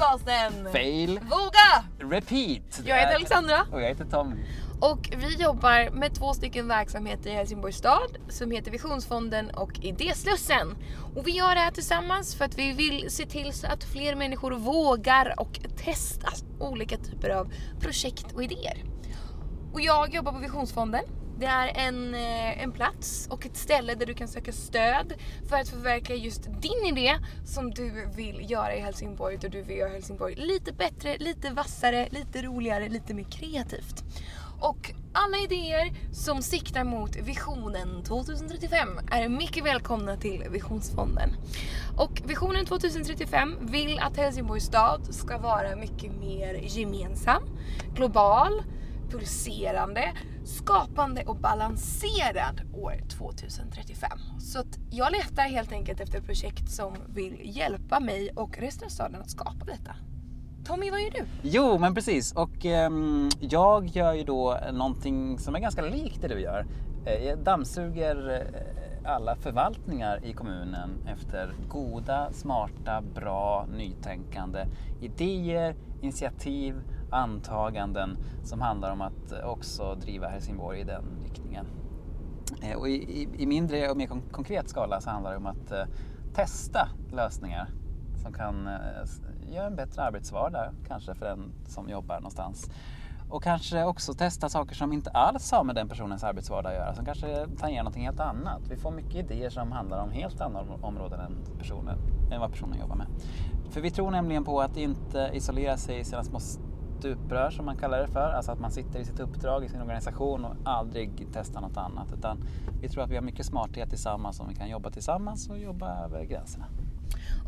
Podcasten Fail, Våga! repeat. Jag heter Alexandra Och jag heter Tommy. och vi jobbar med två stycken verksamheter i Helsingborgs stad som heter Visionsfonden och Idéslussen. Och vi gör det här tillsammans för att vi vill se till så att fler människor vågar och testa olika typer av projekt och idéer. Och jag jobbar på Visionsfonden. Det är en, eh, en plats och ett ställe där du kan söka stöd för att förverkliga just din idé som du vill göra i Helsingborg. Där du vill göra Helsingborg lite bättre, lite vassare, lite roligare, lite mer kreativt. Och alla idéer som siktar mot visionen 2035 är mycket välkomna till Visionsfonden. Och visionen 2035 vill att Helsingborgs stad ska vara mycket mer gemensam, global, pulserande, skapande och balanserad år 2035. Så att jag letar helt enkelt efter projekt som vill hjälpa mig och resten av staden att skapa detta. Tommy, vad gör du? Jo, men precis. Och um, jag gör ju då någonting som är ganska likt det du gör. Eh, jag dammsuger eh, alla förvaltningar i kommunen efter goda, smarta, bra, nytänkande idéer, initiativ, antaganden som handlar om att också driva Helsingborg i den riktningen. Eh, och i, i, I mindre och mer konkret skala så handlar det om att eh, testa lösningar som kan eh, göra en bättre arbetsvardag kanske för den som jobbar någonstans. Och kanske också testa saker som inte alls har med den personens arbetsvardag att göra, som kanske tangerar någonting helt annat. Vi får mycket idéer som handlar om helt andra områden än, personen, än vad personen jobbar med. För vi tror nämligen på att inte isolera sig i sina små stuprör som man kallar det för. Alltså att man sitter i sitt uppdrag i sin organisation och aldrig testar något annat. Utan vi tror att vi har mycket smarthet tillsammans om vi kan jobba tillsammans och jobba över gränserna.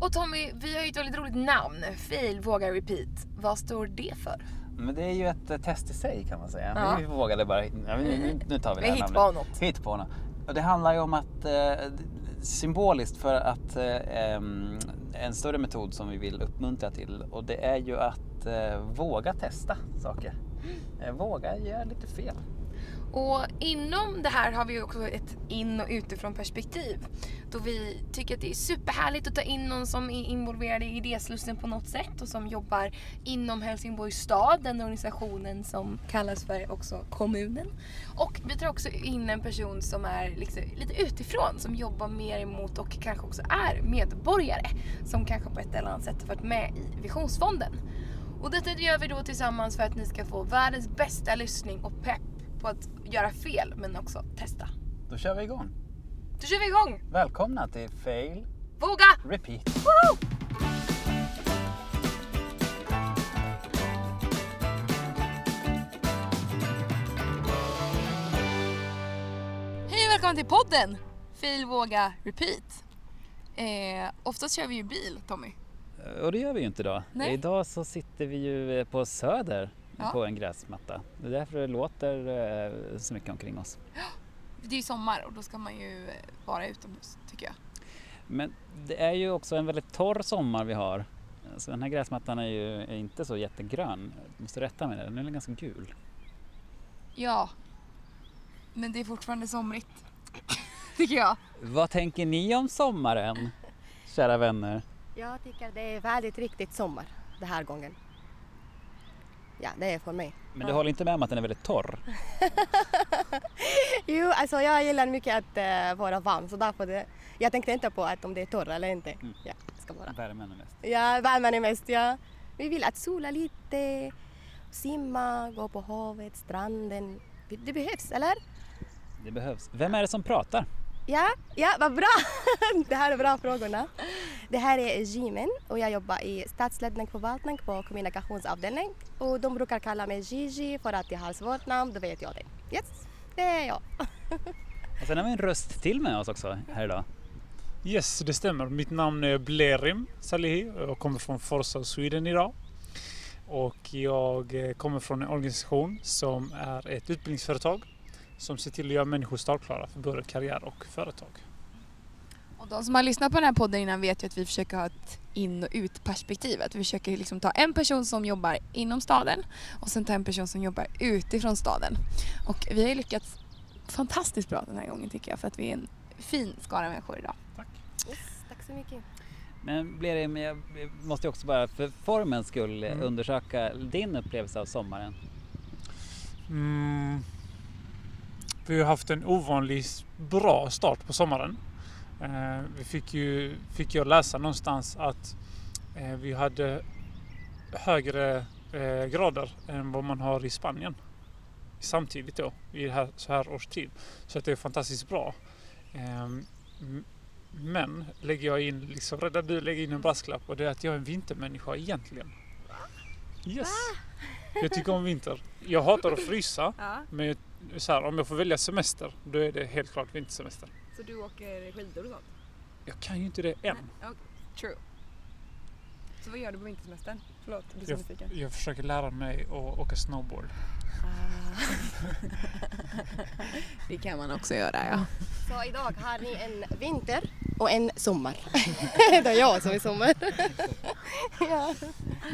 Och Tommy, vi har ju ett väldigt roligt namn. Fail, våga, repeat. Vad står det för? Men det är ju ett eh, test i sig kan man säga. Ja. Vi vågade bara, nu, nu tar vi det här namnet. på något. Hitt på något. Och det handlar ju om att eh, symboliskt för att eh, en större metod som vi vill uppmuntra till och det är ju att eh, våga testa saker. Våga göra lite fel. Och inom det här har vi också ett in och utifrån perspektiv. Då vi tycker att det är superhärligt att ta in någon som är involverad i idéslussen på något sätt och som jobbar inom Helsingborgs stad, den organisationen som kallas för också kommunen. Och vi tar också in en person som är liksom lite utifrån, som jobbar mer emot och kanske också är medborgare. Som kanske på ett eller annat sätt har varit med i Visionsfonden. Och detta gör vi då tillsammans för att ni ska få världens bästa lyssning och pepp på att göra fel men också testa. Då kör vi igång. Då kör vi igång! Välkomna till Fail Våga! Repeat. Woho! Hej och välkommen till podden! Fail, våga, repeat. Eh, oftast kör vi ju bil, Tommy. Och det gör vi ju inte idag. Nej. Idag så sitter vi ju eh, på Söder Ja. på en gräsmatta. Det är därför det låter eh, så mycket omkring oss. Det är ju sommar och då ska man ju eh, vara utomhus, tycker jag. Men det är ju också en väldigt torr sommar vi har. Så den här gräsmattan är ju är inte så jättegrön. Du måste rätta mig där, den är ganska gul. Ja, men det är fortfarande somrigt. tycker jag. Vad tänker ni om sommaren, kära vänner? Jag tycker det är väldigt riktigt sommar den här gången. Ja, det är för mig. Men du håller inte med om att den är väldigt torr? Jo, alltså jag gillar mycket att uh, vara varm så därför det, jag tänkte inte på att om det är torr eller inte. Mm. Ja, ska vara. Värmen är mest. Ja, värmen är mest, ja. Vi vill att sola lite, simma, gå på havet, stranden. Det behövs, eller? Det behövs. Vem är det som pratar? Ja, ja, vad bra! det här är bra frågorna. Det här är Jimen och jag jobbar i stadsledning förvaltning på kommunikationsavdelning. Och de brukar kalla mig Gigi för att jag har svårt namn, då vet jag det. Yes, det är jag. Och sen har vi en röst till med oss också här idag. Yes, det stämmer. Mitt namn är Blerim Salihi och jag kommer från Forza Sweden idag. Och jag eh, kommer från en organisation som är ett utbildningsföretag som ser till att göra människor startklara för både karriär och företag. Och de som har lyssnat på den här podden innan vet ju att vi försöker ha ett in och ut perspektiv. Att vi försöker liksom ta en person som jobbar inom staden och sen ta en person som jobbar utifrån staden. Och vi har ju lyckats fantastiskt bra den här gången tycker jag för att vi är en fin skara människor idag. Yes, tack så mycket. Men blir det, men jag måste ju också bara för formens skull Mm. undersöka din upplevelse av sommaren. Mm. Vi har haft en ovanligt bra start på sommaren. Eh, vi fick ju fick jag läsa någonstans att eh, vi hade högre eh, grader än vad man har i Spanien. Samtidigt då, i det här, så här års tid. Så att det är fantastiskt bra. Ehm, men lägger jag in, liksom, där du lägger in en brasklapp och det är att jag är en vintermänniska egentligen. Yes! Jag tycker om vinter. Jag hatar att frysa. Men så här, om jag får välja semester, då är det helt klart vintersemester. så du åker skidor och sånt? Jag kan ju inte det än. Nej, okej. True. Så vad gör du på vintersemestern? Förlåt, blir så Jag, nyfiken. jag försöker lära mig att åka snowboard. Det kan man också göra ja. Så idag har ni en vinter och en sommar. det är jag som är sommar. ja.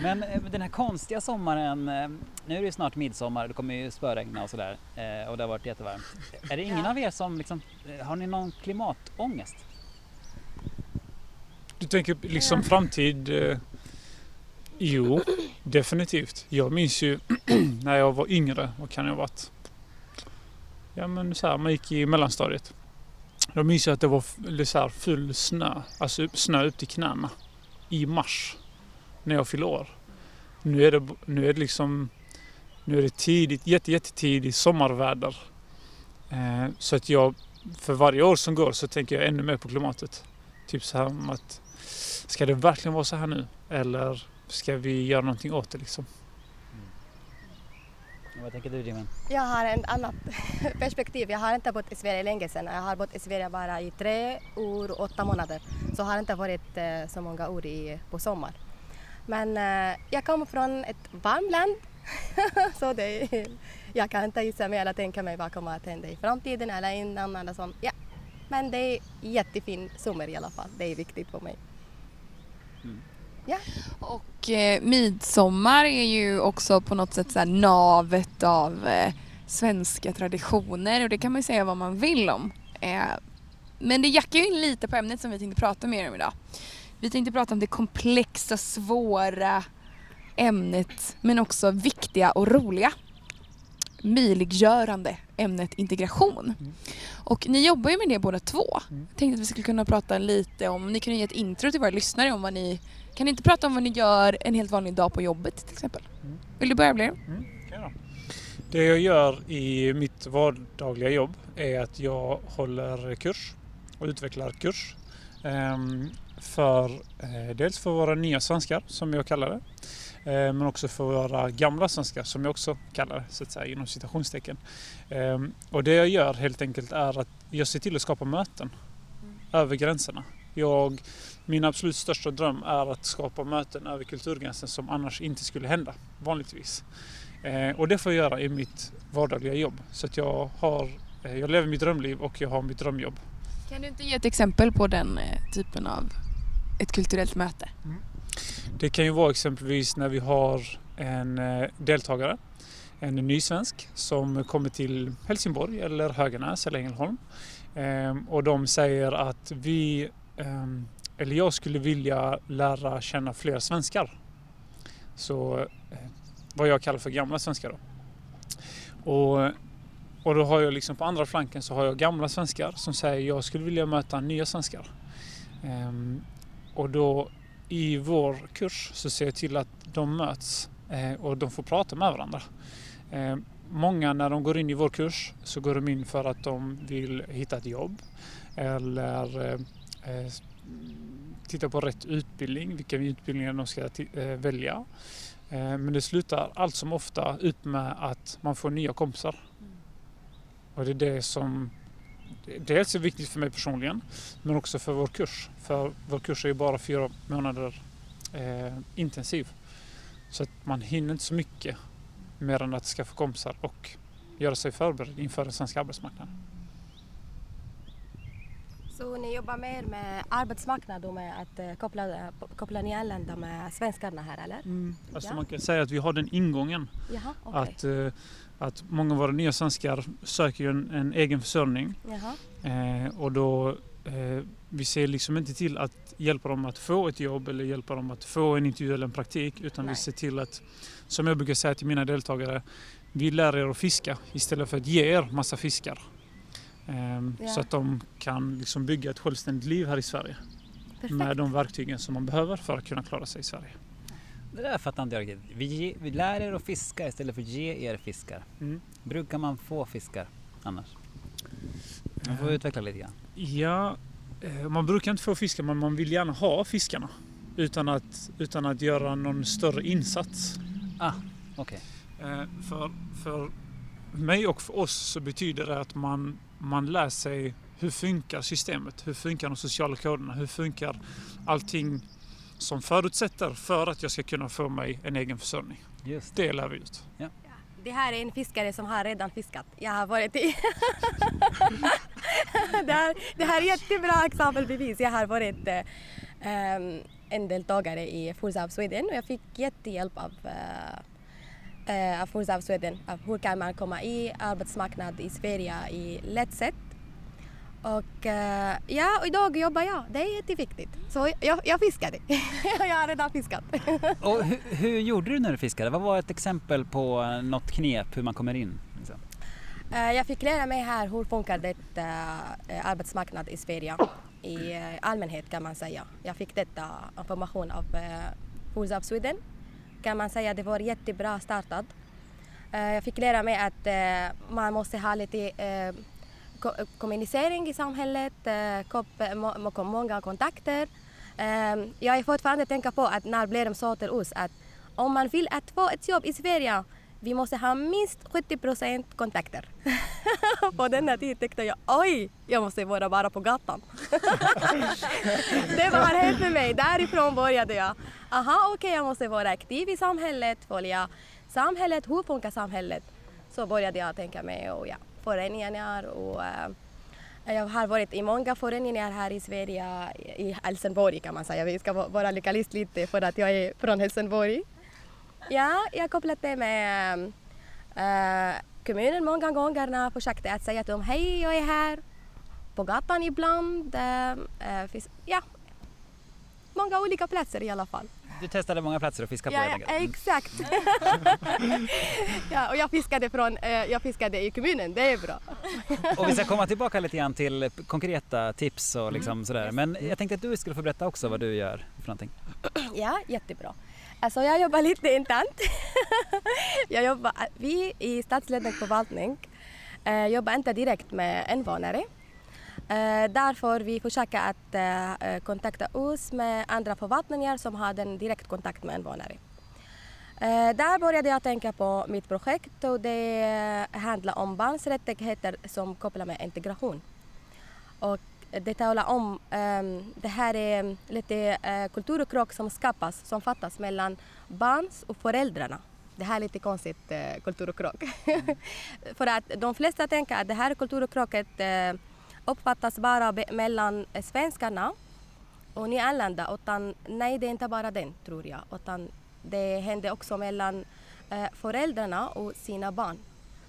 Men eh, den här konstiga sommaren, eh, nu är det ju snart midsommar, det kommer ju spöregna och sådär eh, och det har varit jättevarmt. Är det ingen Ja. av er som liksom, har ni någon klimatångest? Du tänker liksom framtid? Jo, definitivt. Jag minns ju när jag var yngre, vad kan jag ha varit? Ja men så här, man gick i mellanstadiet. Då minns jag att det var så här, full snö, alltså snö upp till knäna i mars när jag fyllde år. Nu är det, nu är det liksom nu är det tidigt, jätte, jättetidigt sommarväder. Eh, så att jag, för varje år som går så tänker jag ännu mer på klimatet. Typ så här om att ska det verkligen vara så här nu? Eller ska vi göra någonting åt det liksom? Vad tänker du Jimmy? Jag har ett annat perspektiv. Jag har inte bott i Sverige länge sedan. Jag har bott i Sverige bara i tre år och åtta månader. Så har inte varit eh, så många år i, på sommar. Men eh, jag kommer från ett varmt land. så det, är- jag kan inte gissa mig eller tänka mig vad kommer att hända i framtiden eller innan eller sånt. Ja. Men det är jättefin sommar i alla fall. Det är viktigt för mig. Och eh, midsommar är ju också på något sätt så navet av eh, svenska traditioner och det kan man ju säga vad man vill om. Eh, men det jackar ju in lite på ämnet som vi tänkte prata mer om idag. Vi tänkte prata om det komplexa, svåra ämnet men också viktiga och roliga möjliggörande ämnet integration. Mm. Och ni jobbar ju med det båda två. Mm. Tänkte att vi skulle kunna prata lite om, ni kunde ge ett intro till våra lyssnare om vad ni, kan ni inte prata om vad ni gör en helt vanlig dag på jobbet till exempel? Mm. Vill du börja Blair? Mm. Det jag gör i mitt vardagliga jobb är att jag håller kurs och utvecklar kurs. ehm, för, eh, dels för våra nya svenskar som jag kallar det. eh, Men också för våra gamla svenskar som jag också kallar det, så att säga inom citationstecken. Ehm, Och det jag gör helt enkelt är att jag ser till att skapa möten över gränserna. Jag, min absolut största dröm är att skapa möten över kulturgränsen som annars inte skulle hända vanligtvis. Eh, och det får jag göra i mitt vardagliga jobb. Så att jag, har, eh, jag lever mitt drömliv och jag har mitt drömjobb. Kan du inte ge ett exempel på den eh, typen av ett kulturellt möte? Det kan ju vara exempelvis när vi har en eh, deltagare, en ny svensk som kommer till Helsingborg eller Höganäs eller Ängelholm. Ehm, och de säger att vi, Ehm, eller jag skulle vilja lära känna fler svenskar. Så eh, vad jag kallar för gamla svenskar då. Och, och då har jag liksom på andra flanken så har jag gamla svenskar som säger jag skulle vilja möta nya svenskar. Ehm, och då i vår kurs så ser jag till att de möts eh, och de får prata med varandra. Eh, många när de går in i vår kurs så går de in för att de vill hitta ett jobb eller eh, titta på rätt utbildning, vilka utbildningar de ska eh, välja. Eh, men det slutar allt som ofta ut med att man får nya kompisar. Och det är det som dels är viktigt för mig personligen men också för vår kurs. För vår kurs är ju bara fyra månader eh, intensiv. Så att man hinner inte så mycket mer än att skaffa kompisar och göra sig förberedd inför den svenska arbetsmarknaden. Så ni jobbar mer med arbetsmarknad och med att eh, koppla, koppla nyanlända med svenskarna här eller? Alltså Ja. man kan säga att vi har den ingången Jaha, okej. att, eh, att många av våra nya svenskar söker ju en, en egen försörjning Jaha. eh, och då eh, vi ser liksom inte till att hjälpa dem att få ett jobb eller hjälpa dem att få en intervju eller en praktik utan Nej. vi ser till att, som jag brukar säga till mina deltagare, vi lär er att fiska istället för att ge er massa fiskar. Ehm, Ja. Så att de kan liksom bygga ett självständigt liv här i Sverige Perfekt. med de verktygen som man behöver för att kunna klara sig i Sverige. Det där fattar inte jag riktigt. Vi, ge, vi lär er att fiska istället för att ge er fiskar. Mm. Brukar man få fiskar annars? Man får utveckla lite grann. Ja, eh, man brukar inte få fiskar men man vill gärna ha fiskarna utan att, utan att göra någon större insats. Ah, okej. Eh, För, för mig och för oss så betyder det att man, man lär sig hur funkar systemet? Hur funkar de sociala koderna? Hur funkar allting som förutsätter för att jag ska kunna få mig en egen försörjning? Just det. Det lär vi ut. Det här är en fiskare som har redan fiskat. Jag har varit i... det, här, det här är jättebra exempelbevis. Jag har varit eh, ehm, en deltagare i Forza of Sweden och jag fick jättehjälp av eh, eh, av Forza of Sweden. Av hur kan man komma i arbetsmarknad i Sverige i lätt sätt. Och eh, ja, och idag jobbar jag. Det är jätteviktigt. Så jag, jag fiskade. jag har redan fiskat. Och hur, hur gjorde du när du fiskade? Vad var ett exempel på eh, något knep hur man kommer in? Liksom? Eh, Jag fick lära mig här hur funkar det uh, arbetsmarknad i Sverige i eh, allmänhet kan man säga. Jag fick detta information av Foods of Sweden. Kan man säga det var jättebra startat. Eh, jag fick lära mig att eh, man måste ha lite eh, kommunicering i samhället, många kontakter. Jag är fortfarande tänka på att när blev de sa till oss att om man vill att få ett jobb i Sverige vi måste ha minst 70 procent kontakter. på denna tid tänkte jag oj, jag måste vara bara på gatan. det var helt för mig. Därifrån började jag. Aha, okej, jag måste vara aktiv i samhället, följa samhället, hur funkar samhället? Så började jag tänka mig och ja, föreningar och eh, jag har varit i många föreningar här i Sverige, i Helsingborg kan man säga. Vi ska vara lokalist lite för att jag är från Helsingborg. Ja, jag har kopplat det med eh, kommunen många gånger när försökte att säga till dem hej, jag är här. På gatan ibland. eh, finns, ja, många olika platser i alla fall. Du testade många platser att fiska på helt ja, enkelt. exakt. ja, och jag fiskade, från, jag fiskade i kommunen, det är bra. Och vi ska komma tillbaka lite grann till konkreta tips och liksom sådär. Men jag tänkte att du skulle få berätta också vad du gör för någonting. Ja, jättebra. Alltså jag jobbar lite internt. jag jobbar, vi i stadsledning förvaltning eh, jobbar inte direkt med invånare. Eh, därför vi försöker att eh, eh, kontakta oss med andra förvaltningar som har den direkt kontakt med invånare. Eh, där började jag tänka på mitt projekt och det handlar om barns rättigheter som kopplar med integration. Och det talar om, ehm, det här är lite eh, uh, kulturkrock som skapas, som fattas mellan barns och föräldrarna. Det här är lite konstigt eh, uh, kulturkrock. För att de flesta tänker att det här kulturkrocket uh, eh, uppfattas bara mellan svenskarna och nyanlända. Utan nej, det är inte bara den tror jag. Utan det händer också mellan föräldrarna och sina barn.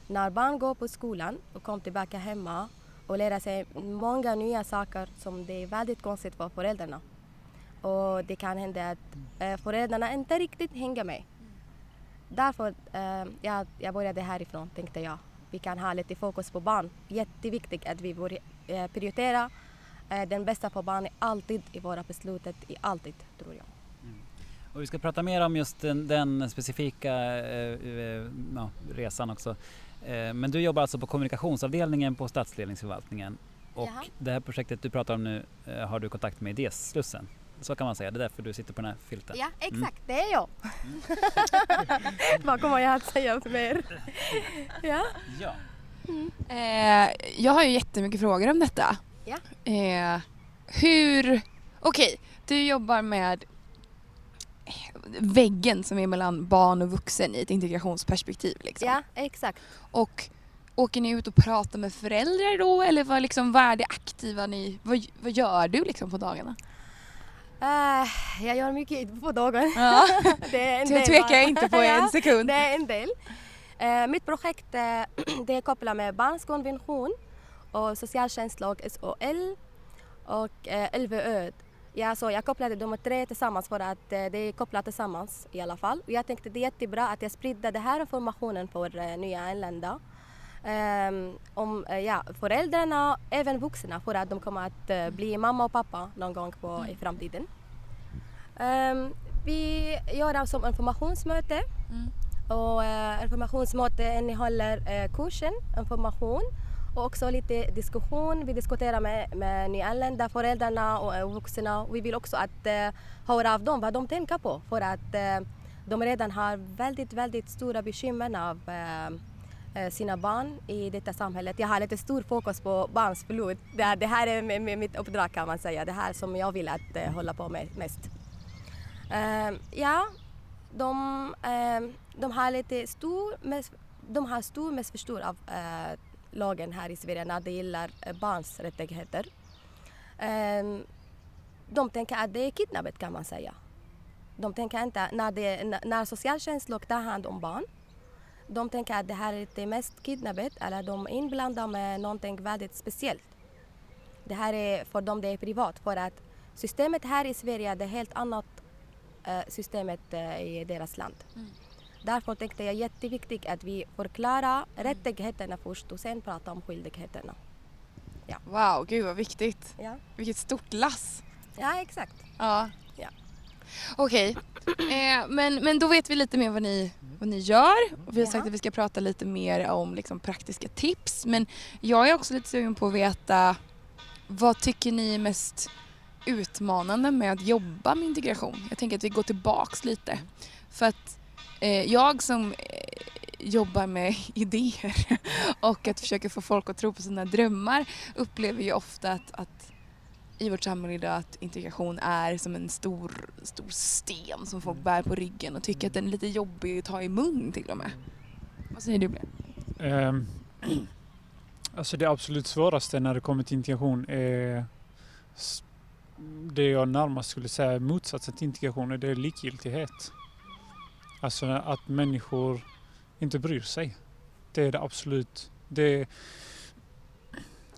När barn går på skolan och kommer tillbaka hemma och lära sig många nya saker som det är väldigt konstigt för föräldrarna. Och det kan hända att eh, föräldrarna inte riktigt hänger med. Därför eh, jag, jag började härifrån tänkte jag. Vi kan ha lite fokus på barn. Jätteviktigt att vi börjar eh, prioritera eh, den bästa för barn alltid i våra beslut, i alltid tror jag. Mm. Och vi ska prata mer om just den, den specifika eh, eh, ja, resan också. Eh, men du jobbar alltså på kommunikationsavdelningen på stadsledningsförvaltningen. Och Jaha. det här projektet du pratar om nu eh, har du kontakt med Idéslussen. Så kan man säga, det är därför du sitter på den här filten. Ja, exakt, det är jag. Vad kommer jag att säga mer? ja. Ja. Eh, jag har ju jättemycket frågor om detta. Ja. Eh, hur... Okej, du jobbar med väggen som är mellan barn och vuxen i ett integrationsperspektiv. Liksom. ja, exakt. Och åker ni ut och pratar med föräldrar då eller vad, liksom, vad är det aktiva ni... Vad, vad gör du liksom på dagarna? Eh, jag gör mycket på dagen. Ja. det jag del tvekar bara. inte på en sekund. Det är en del. Eh, mitt projekt eh, det är kopplat med barnkonvention och socialtjänstlag SOL. och eh, Elveöd. Ja, så jag kopplade de tre tillsammans för att eh, det är kopplat tillsammans i alla fall. Jag tänkte det är jättebra att jag sprider den här informationen för eh, nyanlända. Um, om uh, ja, föräldrarna, även vuxna, för att de kommer att uh, bli mamma och pappa någon gång på, i framtiden. Um, vi gör alltså informationsmöte mm. och uh, informationsmöte innehåller kursen, information och också lite diskussion. Vi diskuterar med, med nyanlända, föräldrarna och eh, vuxna. Vi vill också att eh, höra av dem vad de tänker på för att eh, de redan har väldigt, väldigt stora bekymmer av Eh, sina barn i detta samhället. Jag har lite stor fokus på barns förlust. Det, det här är mitt uppdrag kan man säga, det här som jag vill att eh, hålla på med mest. Ehm, ja, de, ehm, de har lite stor, de har stor missförstånd av lagen här i Sverige när det gäller eh, barns rättigheter. Ehm, de tänker att det är kidnappet kan man säga. De tänker inte, när, det, när socialtjänsten tar hand om barn de tänker att det här är det mest kidnappet eller de är inblandade med någonting väldigt speciellt. Det här är för dem det är privat för att systemet här i Sverige det är helt annat eh, systemet eh, i deras land. Mm. Därför tänkte jag jätteviktigt att vi förklarar mm. rättigheterna först och sen pratar om skyldigheterna. Ja. Wow, gud vad viktigt. Ja. Vilket stort lass. Ja, exakt. Ja. ja. Okej, okay. eh, men, men då vet vi lite mer vad ni vad ni gör. Och vi har sagt att vi ska prata lite mer om liksom, praktiska tips. Men jag är också lite sugen på att veta vad tycker ni är mest utmanande med att jobba med integration? Jag tänker att vi går tillbaks lite. För att jag som eh, jobbar med idéer och att försöka få folk att tro på sina drömmar upplever ju ofta att, att i vårt samhälle idag att integration är som en stor, stor sten som folk bär på ryggen och tycker att den är lite jobbig att ta i mun till och med. Vad säger du Blair? Um, alltså det absolut svåraste när det kommer till integration är det jag närmast skulle säga motsatsen till integration, det är likgiltighet. Alltså att människor inte bryr sig. Det är det absolut. Det är,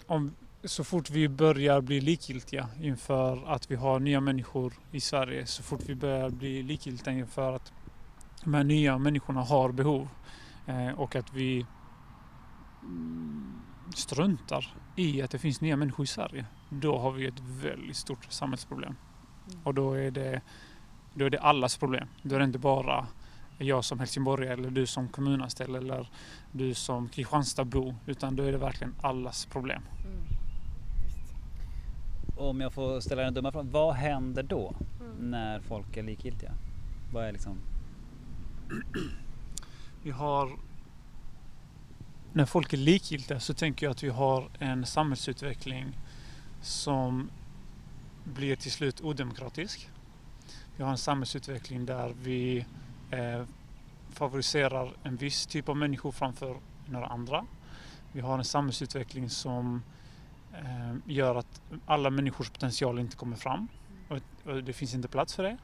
om, så fort vi börjar bli likgiltiga inför att vi har nya människor i Sverige, så fort vi börjar bli likgiltiga inför att de här nya människorna har behov eh, och att vi mm, struntar i att det finns nya människor i Sverige, då har vi ett väldigt stort samhällsproblem. Mm. Och då är det, då är det allas problem. Då är det inte bara jag som helsingborgare eller du som kommunanställd eller du som Kristianstadbo utan då är det verkligen allas problem. Mm om jag får ställa den dumma frågan, vad händer då mm. när folk är likgiltiga? Vad är liksom... Vi har... När folk är likgiltiga så tänker jag att vi har en samhällsutveckling som blir till slut odemokratisk. Vi har en samhällsutveckling där vi eh, favoriserar en viss typ av människor framför några andra. Vi har en samhällsutveckling som eh, gör att alla människors potential inte kommer fram och, och det finns inte plats för det.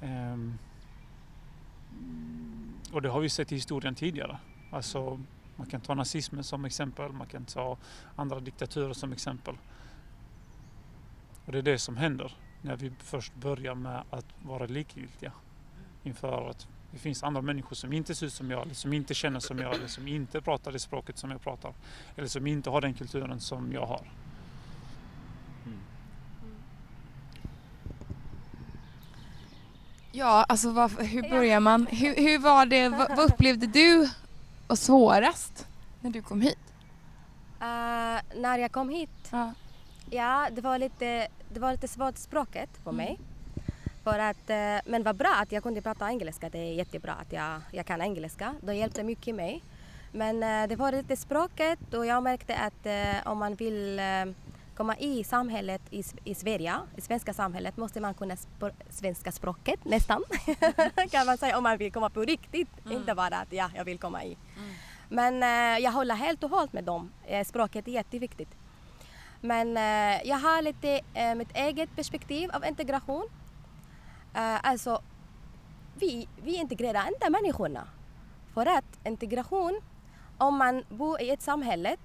Eh, och det har vi sett i historien tidigare. Alltså, man kan ta nazismen som exempel, man kan ta andra diktaturer som exempel. Och det är det som händer när vi först börjar med att vara likgiltiga inför att det finns andra människor som inte ser ut som jag, eller som inte känner som jag, eller som inte pratar det språket som jag pratar. Eller som inte har den kulturen som jag har. Mm. Ja, alltså vad, hur börjar man? Hur, hur var det, vad, vad, upplevde du var svårast när du kom hit? Uh, när jag kom hit? Ja. ja, det var lite, det var lite svårt språket på mm. För att, eh, men vad bra att jag kunde prata engelska. Det är jättebra att jag, jag kan engelska. Det hjälpte mycket mig. Men eh, det var lite språket och jag märkte att eh, om man vill komma i samhället i, i Sverige, i svenska samhället, måste man kunna spr svenska språket nästan. kan man säga om man vill komma på riktigt. Mm. Inte bara att ja, jag vill komma i. Mm. Men jag håller helt och hållet med dem. språket är jätteviktigt. Men jag har lite mitt eget perspektiv av integration Uh, alltså, vi, vi integrerar inte människorna. För att integration, om man bor i ett samhälle,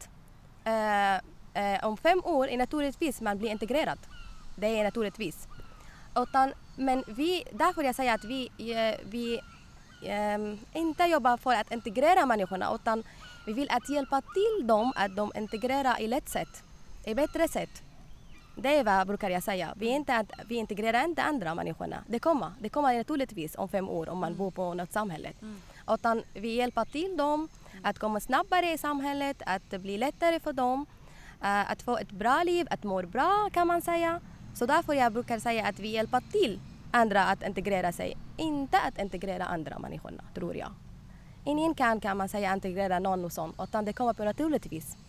uh, uh, om fem år är naturligtvis man blir integrerad. Det är naturligtvis. Utan, men vi, därför jag säger att vi, vi um, inte jobbar för att integrera människorna utan vi vill att hjälpa till dem att de integrerar i lätt sätt, i bättre sätt. Det är vad brukar jag säga. Vi, inte vi integrerar inte andra människorna. Det kommer. Det kommer naturligtvis om fem år om man bor på något samhälle. Utan vi hjälper till dem att komma snabbare i samhället, att det blir lättare för dem eh, att få ett bra liv, att må bra kan man säga. Så därför jag brukar säga att vi hjälper till andra att integrera sig, inte att integrera andra människorna, tror jag. Ingen kan, kan man säga, integrera någon och sånt, utan det kommer på naturligtvis. Eh,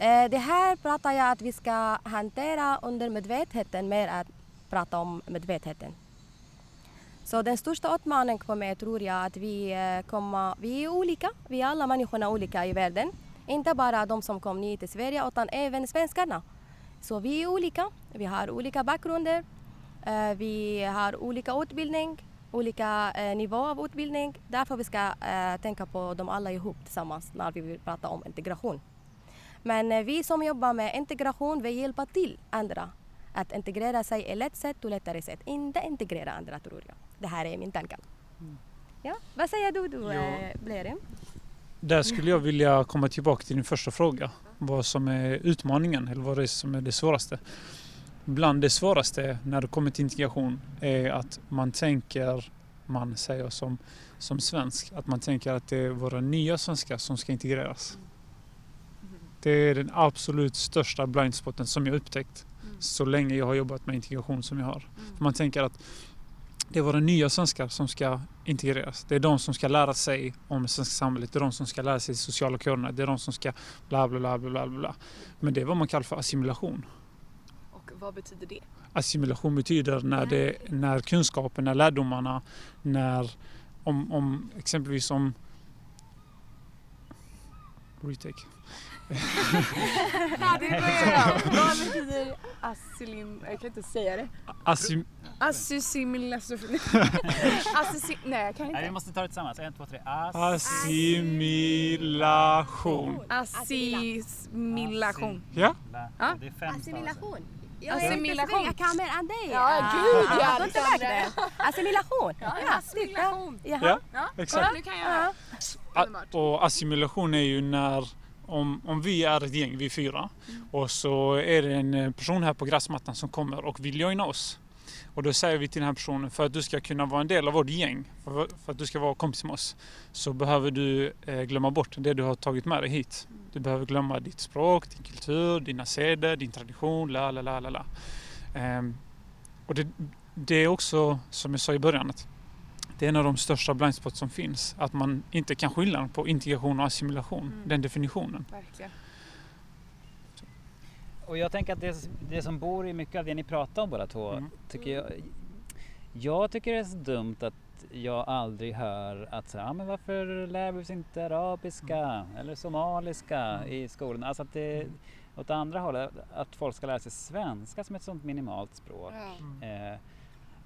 Eh, det här pratar jag att vi ska hantera under medvetenheten mer att prata om medvetenheten. Så den största utmaningen för mig tror jag att vi eh, kommer, vi är olika, vi är alla människorna olika i världen. Inte bara de som kom nya till Sverige utan även svenskarna. Så vi är olika, vi har olika bakgrunder, eh, vi har olika utbildning, olika nivå av utbildning. Därför vi ska vi tänka på dem alla ihop tillsammans när vi vill prata om integration. Men eh, vi som jobbar med integration, vi hjälper till andra att integrera sig i lätt sätt och lättare sätt. Inte integrera andra tror jag. Det här är min tanke. Ja, vad säger du, du eh, Blerim? Där skulle jag vilja komma tillbaka till din första fråga. Vad som är utmaningen eller vad det är som är det svåraste. Bland det svåraste när det kommer till integration är att man tänker, man säger som, som svensk, att man tänker att det är våra nya svenskar som ska integreras. Det är den absolut största blindspoten som jag upptäckt så länge jag har jobbat med integration som jag har. För man tänker att det är våra nya svenskar som ska integreras. Det är de som ska lära sig om det svenska samhället. Det är de som ska lära sig sociala koderna. Det är de som ska bla bla bla bla bla. Men det är vad man kallar för assimilation. Och vad betyder det? Assimilation betyder när, det, när kunskapen, när lärdomarna, när om, om exempelvis om retake. Ja, det börjar Vad betyder asylin... Jag kan inte säga det. Assim, Assimilation. Assi... Nej, jag kan Nej, vi inte. måste ta det tillsammans. En, två, tre. Ass. assimilation. Assimilation. Ja, Ja. Det är fem Assimilation. Assimilation. Jag kan mer än dig. Ja, gud, ja, jag inte Alexandra. det. Assimilation. Ja, assimilation. Jaha. ja, Ja, exakt. nu kan jag. Och assimilation är ju när om, om vi är ett gäng, vi fyra, och så är det en eh, person här på gräsmattan som kommer och vill joina oss. Och då säger vi till den här personen, för att du ska kunna vara en del av vårt gäng, för, för att du ska vara kompis med oss, så behöver du eh, glömma bort det du har tagit med dig hit. Du behöver glömma ditt språk, din kultur, dina seder, din tradition, la la la la la. Ehm, och det, det är också, som jag sa i början, att det är en av de största blindspots som finns. Att man inte kan skilja på integration och assimilation. Mm. Den definitionen. Verkligen. Och jag tänker att det, det som bor i mycket av det ni pratar om båda två, Mm. tycker jag, jag tycker det är så dumt att jag aldrig hör att så, ah, men varför lär vi oss inte arabiska eller somaliska i skolan? Alltså att det åt andra hållet, att folk ska lära sig svenska som ett sånt minimalt språk. Eh,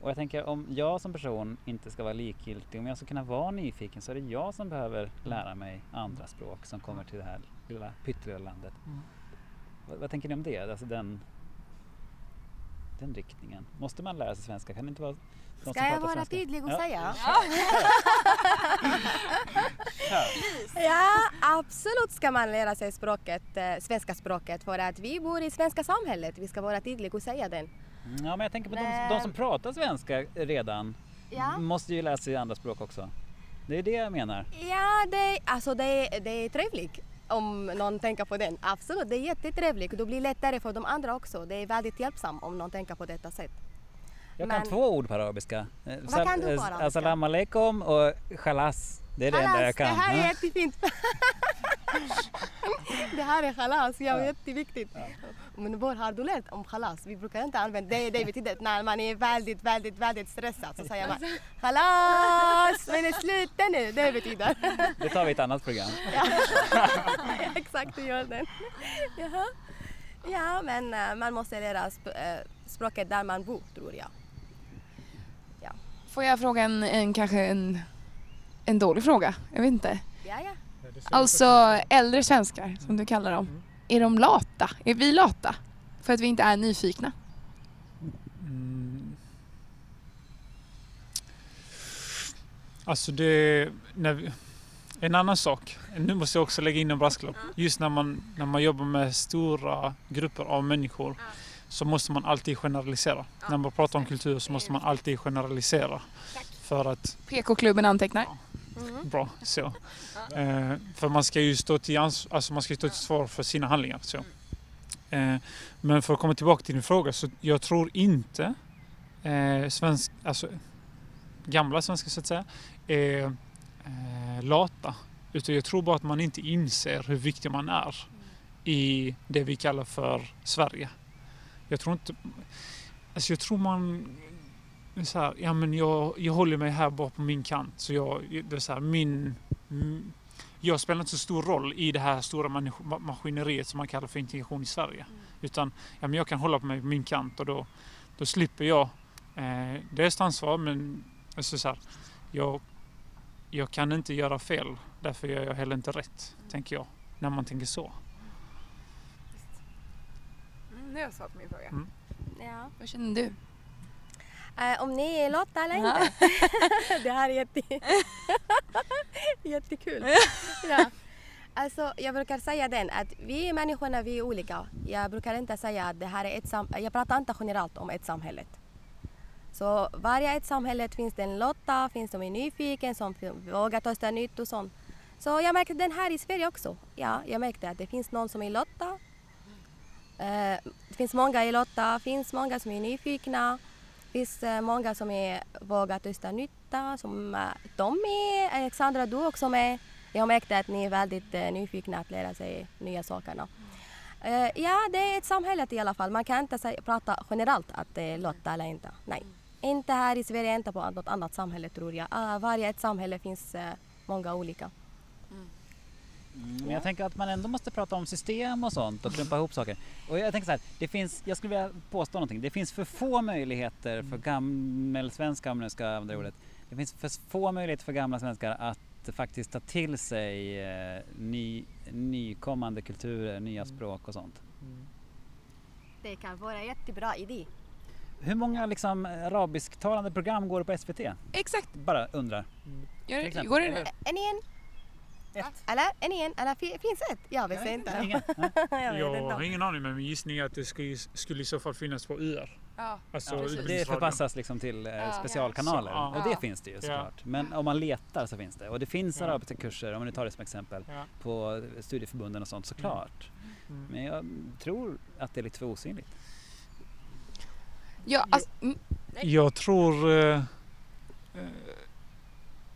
och jag tänker om jag som person inte ska vara likgiltig, om jag ska kunna vara nyfiken så är det jag som behöver lära mig andra språk som kommer till det här lilla pyttelilla landet. Mm. Vad, vad tänker ni om det? Alltså den, den riktningen. Måste man lära sig svenska? Kan det inte vara som Ska jag vara svenska? tydlig och Ja. säga? Ja. Ja, absolut ska man lära sig språket, eh, svenska språket för att vi bor i svenska samhället. Vi ska vara tydliga och säga den. Ja, men jag tänker på de, Men- de som pratar svenska redan Ja. måste ju lära sig andra språk också. Det är det jag menar. Ja, det, alltså det, det är trevligt om någon tänker på den. Absolut, det är jättetrevligt. Det blir lättare för de andra också. Det är väldigt hjälpsamt om någon tänker på detta sätt. Jag Men- kan två ord på arabiska. Eh, Vad kan du på eh, arabiska? Assalamu alaikum och khalas. Det är det enda jag kan. Det här är Ja. jättefint. det här är chalas, ja, jätteviktigt. Men var har du lärt om chalas? Vi brukar inte använda det. Det betyder att när man är väldigt, väldigt, väldigt stressad så säger man chalas, men sluta nu. Det betyder. Det tar vi i ett annat program. Exakt, det gör den. Jaha. Ja, men eh, man måste lära sp- eh, språket där man bor, tror jag. Får jag fråga en, en kanske en, en dålig fråga. Jag vet inte. Ja, ja. Alltså äldre svenskar som du kallar dem. Mm. Är de lata? Är vi lata? För att vi inte är nyfikna? Mm. Alltså det... Vi, en annan sak. Nu måste jag också lägga in en brasklapp. Just när man, när man jobbar med stora grupper av människor så måste man alltid generalisera. När man pratar om kultur så måste man alltid generalisera. För att... PK-klubben antecknar. Ja. Bra, så. Eh, för man ska ju stå till, ans- alltså man ska stå till svar för sina handlingar. Så. Eh, men för att komma tillbaka till din fråga så jag tror inte eh, svensk, alltså, gamla svenskar så att säga är eh, lata. Utan jag tror bara att man inte inser hur viktig man är i det vi kallar för Sverige. Jag tror inte... Alltså jag tror man så här, ja men jag, jag håller mig här bara på min kant. Så jag, det är så här, min, mm, jag spelar inte så stor roll i det här stora maskineriet som man kallar för integration i Sverige. Utan ja, men jag kan hålla på mig på min kant och då, då slipper jag eh, dels ansvar men alltså så här, jag, jag kan inte göra fel. Därför gör jag heller inte rätt, tänker jag. När man tänker så. Mm, det var svar på min fråga. Mm. Ja. Vad känner du? Eh, om ni är Lotta eller Ja. inte? det här är jätte... jättekul. ja. Alltså, jag brukar säga den att vi människorna vi är olika. Jag brukar inte säga att det här är ett sam... Jag pratar inte generellt om ett samhälle. Så varje ett samhälle finns det en Lotta, finns de är nyfiken, som vågar testa nytt och sånt. Så jag märkte den här i Sverige också. Ja, jag märkte att det finns någon som är Lotta. Eh, det finns många i Lotta, finns många som är nyfikna. Det finns många som är, vågar testa nytta, som eh, Tommy. Alexandra, du också med. Jag märkte att ni är väldigt eh, nyfikna att lära sig nya sakerna. Eh, ja, det är ett samhälle i alla fall. Man kan inte säga, prata generellt att det är Lotta eller inte. Nej. Inte här i Sverige, inte på något annat samhälle tror jag. Ah, varje ett samhälle finns många olika. Mm, Men jag tänker att man ändå måste prata om system och sånt och klumpa ihop saker. Och jag tänker så här, det finns, jag skulle vilja påstå någonting. Det finns för få möjligheter för gammelsvenskar, om jag nu ska använda det ordet. Det finns för få möjligheter för gamla svenskar att faktiskt ta till sig eh, ny, nykommande kulturer, nya språk och sånt. Det kan vara en jättebra idé. Hur många liksom arabisktalande program går det på SVT? Exakt. Bara undrar. Gör, exempel. går det? En igen? Ett. Eller en igen? Eller fi- finns ett? Jag vet inte. Ingen? Nej. jag vet Jag inte. har ingen aning men min gissning är att det skulle, skulle i så fall finnas på UR. Ja. Alltså Ja. Det förpassas liksom till eh, Ja. specialkanaler Så, ja. och det Ja. finns det ju Ja. såklart. Men om man letar så finns det. Och det finns Ja. arabiska kurser, om man nu tar det som exempel, Ja. på studieförbunden och sånt såklart. Mm. Men jag tror att det är lite för osynligt. Ja, alltså, mm, Jag tror... Eh, eh,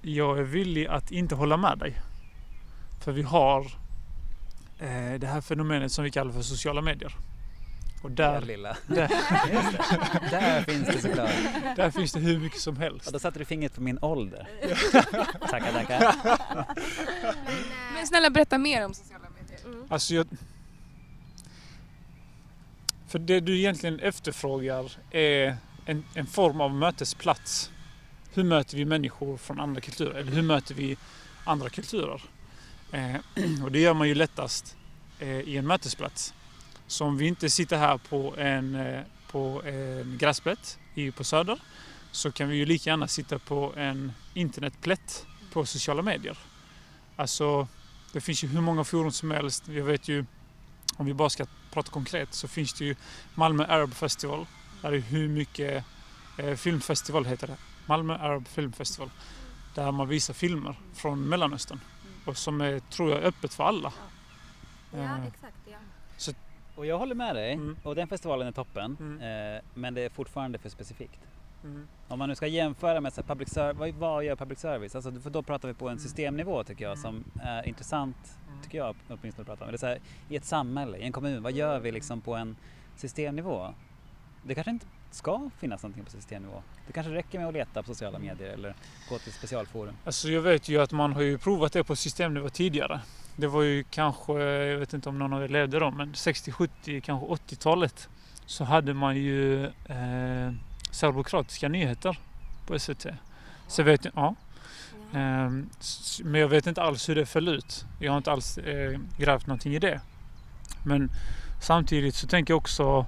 jag är villig att inte hålla med dig. För vi har eh, det här fenomenet som vi kallar för sociala medier. Och Det där, lilla. där, Där finns det såklart. där finns det hur mycket som helst. Och då satte du fingret på min ålder. tackar, tackar. men snälla berätta mer om sociala medier. Alltså jag... För det du egentligen efterfrågar är en, en form av mötesplats. Hur möter vi människor från andra kulturer? Eller hur möter vi andra kulturer? Eh, och det gör man ju lättast eh, i en mötesplats. Så om vi inte sitter här på en, eh, på en gräsplätt på Söder så kan vi ju lika gärna sitta på en internetplätt på sociala medier. Alltså det finns ju hur många forum som helst. Jag vet ju, om vi bara ska prata konkret, så finns det ju Malmö Arab Festival. Där är hur mycket eh, filmfestival heter det. Malmö Arab Film Festival. Där man visar filmer från Mellanöstern. Och som är, tror jag, öppet för alla. Eh, exakt. Ja. Och jag håller med dig. Mm. Och den festivalen är toppen. Mm. Eh, men det är fortfarande för specifikt. mm, Om man nu ska jämföra med så här, public service, vad, vad gör public service? Alltså, för då pratar vi på en systemnivå tycker jag som är intressant, tycker jag åtminstone att prata om. Det är så här, I ett samhälle, i en kommun, vad gör vi liksom på en systemnivå? Det kanske inte ska finnas någonting på systemnivå. Det kanske räcker med att leta på sociala medier eller gå till specialforum. Alltså jag vet ju att man har ju provat det på systemnivå tidigare. Det var ju kanske, jag vet inte om någon av er levde då, men 60, 70, kanske 80-talet så hade man ju eh, serbokratiska nyheter på SVT. Så jag vet, ja. Ehm, men jag vet inte alls hur det föll ut. Jag har inte alls eh, grävt någonting i det. Men samtidigt så tänker jag också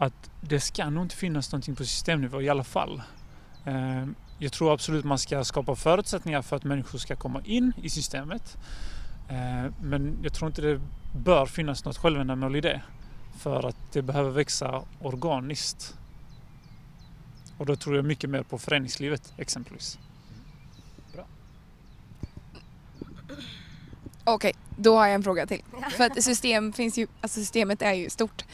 att det ska nog inte finnas någonting på systemnivå i alla fall. Eh, jag tror absolut man ska skapa förutsättningar för att människor ska komma in i systemet. Eh, men jag tror inte det bör finnas något självändamål i det. För att det behöver växa organiskt. Och då tror jag mycket mer på föreningslivet exempelvis. Okej, då har jag en fråga till. För att system finns ju, alltså systemet är ju stort.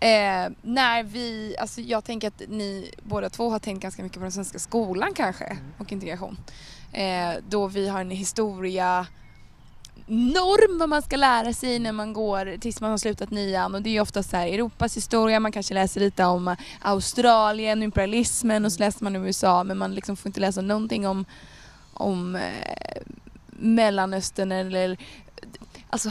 Eh, när vi, alltså jag tänker att ni båda två har tänkt ganska mycket på den svenska skolan kanske och integration. Eh, då vi har en historia norm vad man ska lära sig när man går tills man har slutat nian och det är ju ofta så här Europas historia, man kanske läser lite om Australien, imperialismen och så läser man USA men man liksom får inte läsa någonting om, om eh, Mellanöstern eller alltså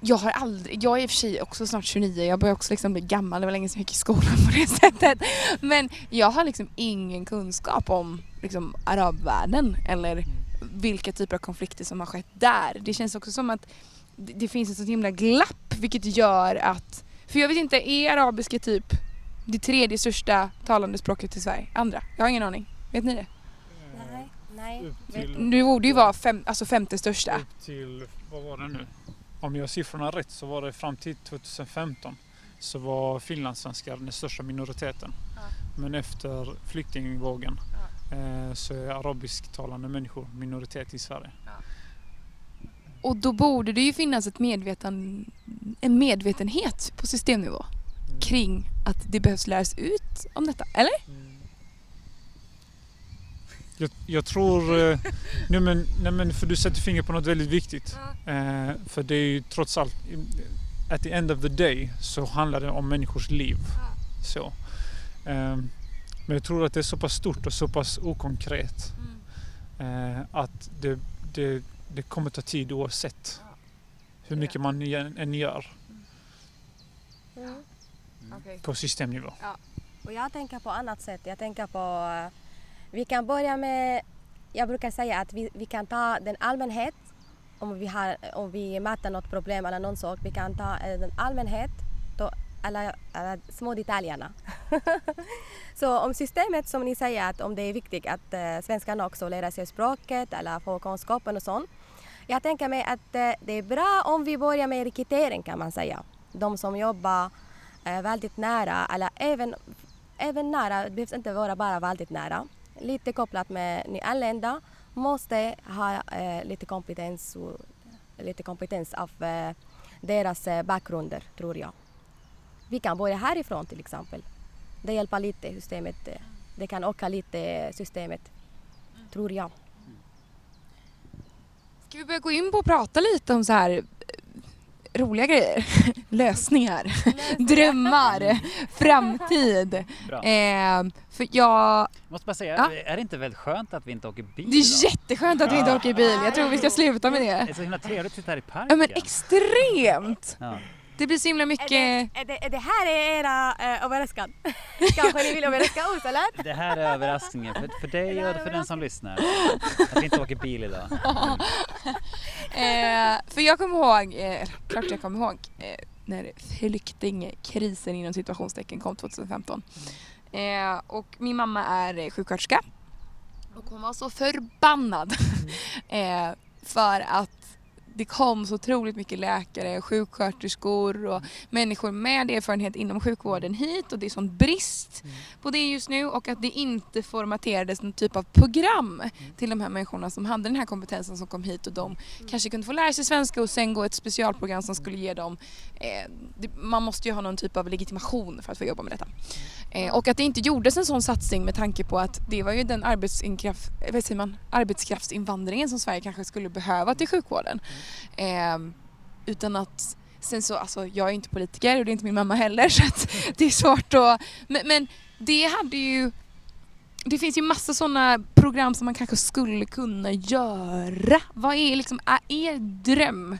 jag har aldrig, jag är i och för sig också snart 29, jag börjar också liksom bli gammal, det var länge sedan jag gick i skolan på det sättet. Men jag har liksom ingen kunskap om liksom arabvärlden eller vilka typer av konflikter som har skett där. Det känns också som att det, finns ett sånt himla glapp vilket gör att, för jag vet inte, är arabiska typ det tredje största talande språket i Sverige? Andra? Jag har ingen aning. Vet ni det? Nej. Upp till, Det borde ju vara fem, alltså femte största. upp till, vad var det nu? Om jag har siffrorna rätt så var det fram till 2015 så var finlandssvenskar den största minoriteten. Men efter flyktingvågen eh, så är arabisktalande människor minoritet i Sverige. Och då borde det ju finnas ett medveten, en medvetenhet på systemnivå kring att det behövs läras ut om detta, eller? Jag, jag tror... Eh, nej, men, nej men för du sätter fingret på något väldigt viktigt. Eh, för det är ju trots allt... At the end of the day så handlar det om människors liv. Så. Eh, men jag tror att det är så pass stort och så pass okonkret eh, att det, det, det kommer ta tid oavsett hur mycket man än gör Mm. på systemnivå. Och jag tänker på annat sätt. Jag tänker på... Vi kan börja med... Jag brukar säga att vi, vi kan ta den allmänhet om vi, har, om vi möter något problem eller någon sak. Vi kan ta eh, den allmänhet, då alla, alla små detaljerna. Så om systemet som ni säger att om det är viktigt att eh, svenskarna också lär sig språket eller får kunskapen och sånt. Jag tänker mig att eh, det är bra om vi börjar med rekrytering kan man säga. De som jobbar eh, väldigt nära eller även, även nära, det behövs inte vara bara väldigt nära. Lite kopplat med nyanlända måste ha eh, lite kompetens och, lite kompetens av eh, deras eh, bakgrunder tror jag. Vi kan börja härifrån till exempel. Det hjälper lite systemet. Det kan öka lite systemet, tror jag. Ska vi börja gå in på och prata lite om så här roliga grejer? Lösningar, drömmar, framtid. Eh, för jag, måste bara säga, Ja. är det inte väldigt skönt att vi inte åker bil det är idag? jätteskönt att vi inte åker bil. Jag tror vi ska sluta med Det det. är så himla trevligt att sitta här i parken. Ja men extremt! Ja. Det blir så himla Är det, mycket... är det, är det här är era äh, överraskning? Kanske ni vill överraska oss eller? Det här är överraskningen för, för dig och för den som lyssnar. Att vi inte åker bil idag. Eh, för jag kommer ihåg, eh, klart jag kommer ihåg, eh, när flyktingkrisen inom situationstecken kom 2015. Eh, och min mamma är eh, sjuksköterska. Och hon var så förbannad. eh, för att det kom så otroligt mycket läkare, sjuksköterskor och människor med erfarenhet inom sjukvården hit och det är sån brist på det just nu och att det inte formaterades någon typ av program till de här människorna som hade den här kompetensen som kom hit och de kanske kunde få lära sig svenska och sen gå ett specialprogram som skulle ge dem eh, man måste ju ha någon typ av legitimation för att få jobba med detta. Eh, och att det inte gjordes en sån satsning med tanke på att det var ju den arbetsinkraft, eh, vad säger man, arbetskraftsinvandringen som Sverige kanske skulle behöva till sjukvården. Eh, utan att Sen så, alltså jag är inte politiker och det är inte min mamma heller så att det är svårt att... Men, men det hade ju... Det finns ju massa sådana program som man kanske skulle kunna göra. Vad är liksom är er dröm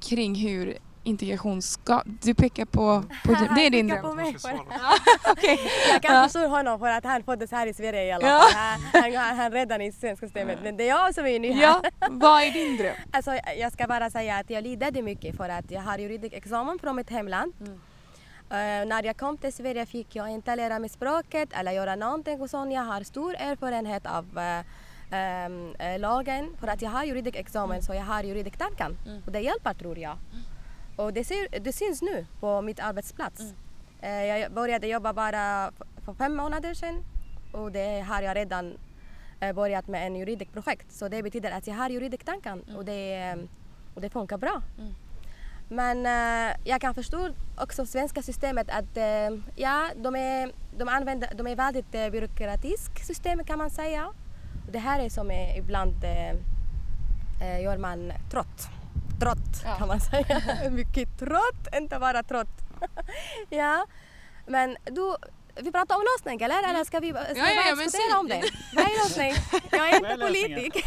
kring hur integration ska... Du pekar på... på det är din dröm? på mig. Jag kan Ja. förstå honom för att han föddes här i Sverige i alla Ja. fall. Han, han, han redan i svenska systemet. Men det är jag som är ny här. Ja, vad är din dröm? Alltså, jag ska bara säga att jag lidade mycket för att jag har juridik examen från mitt hemland. Eh, när jag kom till Sverige fick jag inte lära mig språket eller göra någonting och sånt. Jag har stor erfarenhet av ehm, eh, lagen för att jag har juridikexamen så jag har juridiktanken och det hjälper tror jag. Och det, ser, det syns nu på mitt arbetsplats. Eh, jag började jobba bara för fem månader sedan och det har jag redan eh, börjat med en juridikprojekt. Så det betyder att jag har juridiktanken och, det, eh, och det funkar bra. Men eh, jag kan förstå också svenska systemet att eh, ja, de är, de använder, de är väldigt uh, byråkratiskt system kan man säga. Och det här är som är ibland eh, eh, gör man trött. Trött Ja. kan man säga. Mycket trött, inte bara trött. ja, men du, vi pratar om lösning eller? Eller ska vi, ska Ja, ja, ja, bara men diskutera om det? Vad är lösning? Jag är är inte politiker.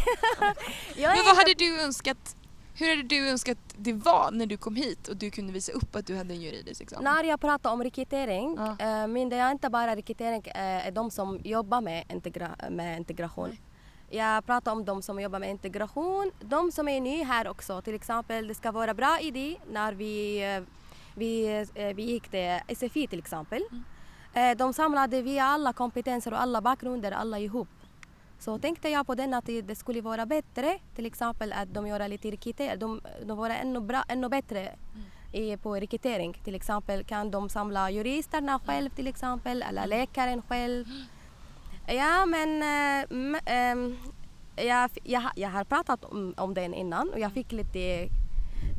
jag är Men vad hade du önskat, hur hade du önskat det var när du kom hit och du kunde visa upp att du hade en juridisk examen? När jag pratar om rekrytering, Ja. ja. menar jag inte bara rekrytering eh, är de som jobbar med, integra- med integration. Jag pratar om de som jobbar med integration, de som är nya här också. Till exempel, det ska vara bra idé när vi, eh, vi, eh, vi gick till SFI till exempel. Eh, De samlade vi alla kompetenser och alla bakgrunder, alla ihop. Så tänkte jag på den att det skulle vara bättre, till exempel att de gör lite rekrytering, de, de vara ännu, bra, ännu bättre i, på rekrytering. Till exempel kan de samla juristerna själv till exempel, eller läkaren själv. Ja, men m- ehm, jag, jag, jag har pratat om, om den innan och jag fick lite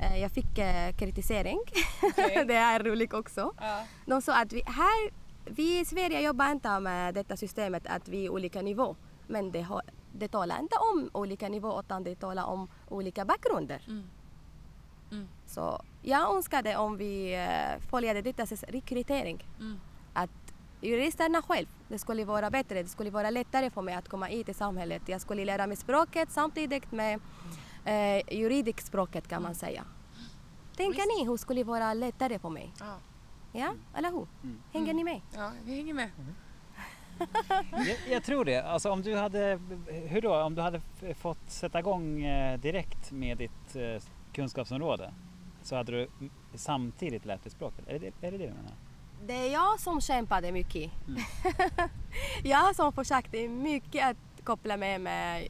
eh, jag fick eh, kritisering. det är roligt också. De sa att vi, här, vi i Sverige jobbar inte med detta systemet att vi är olika nivå. Men det, har, det talar inte om olika nivå utan det talar om olika bakgrunder. Mm. Mm. Så jag önskade om vi följde detta rekrytering. Mm. Juristerna själv, det skulle vara bättre, det skulle vara lättare för mig att komma hit i samhället. Jag skulle lära mig språket samtidigt med eh, juridikspråket kan man säga. Tänker ni hur skulle vara lättare för mig? Ja. Ja, eller hur? Hänger ni med? ja, vi hänger med. Jag, jag tror det. Alltså om du hade, hur då? Om du hade fått sätta igång eh, direkt med ditt eh, kunskapsområde så hade du samtidigt lärt dig språket. Är det är det, det du menar? Det är jag som kämpade mycket. Mm. jag som försökte mycket att koppla med med,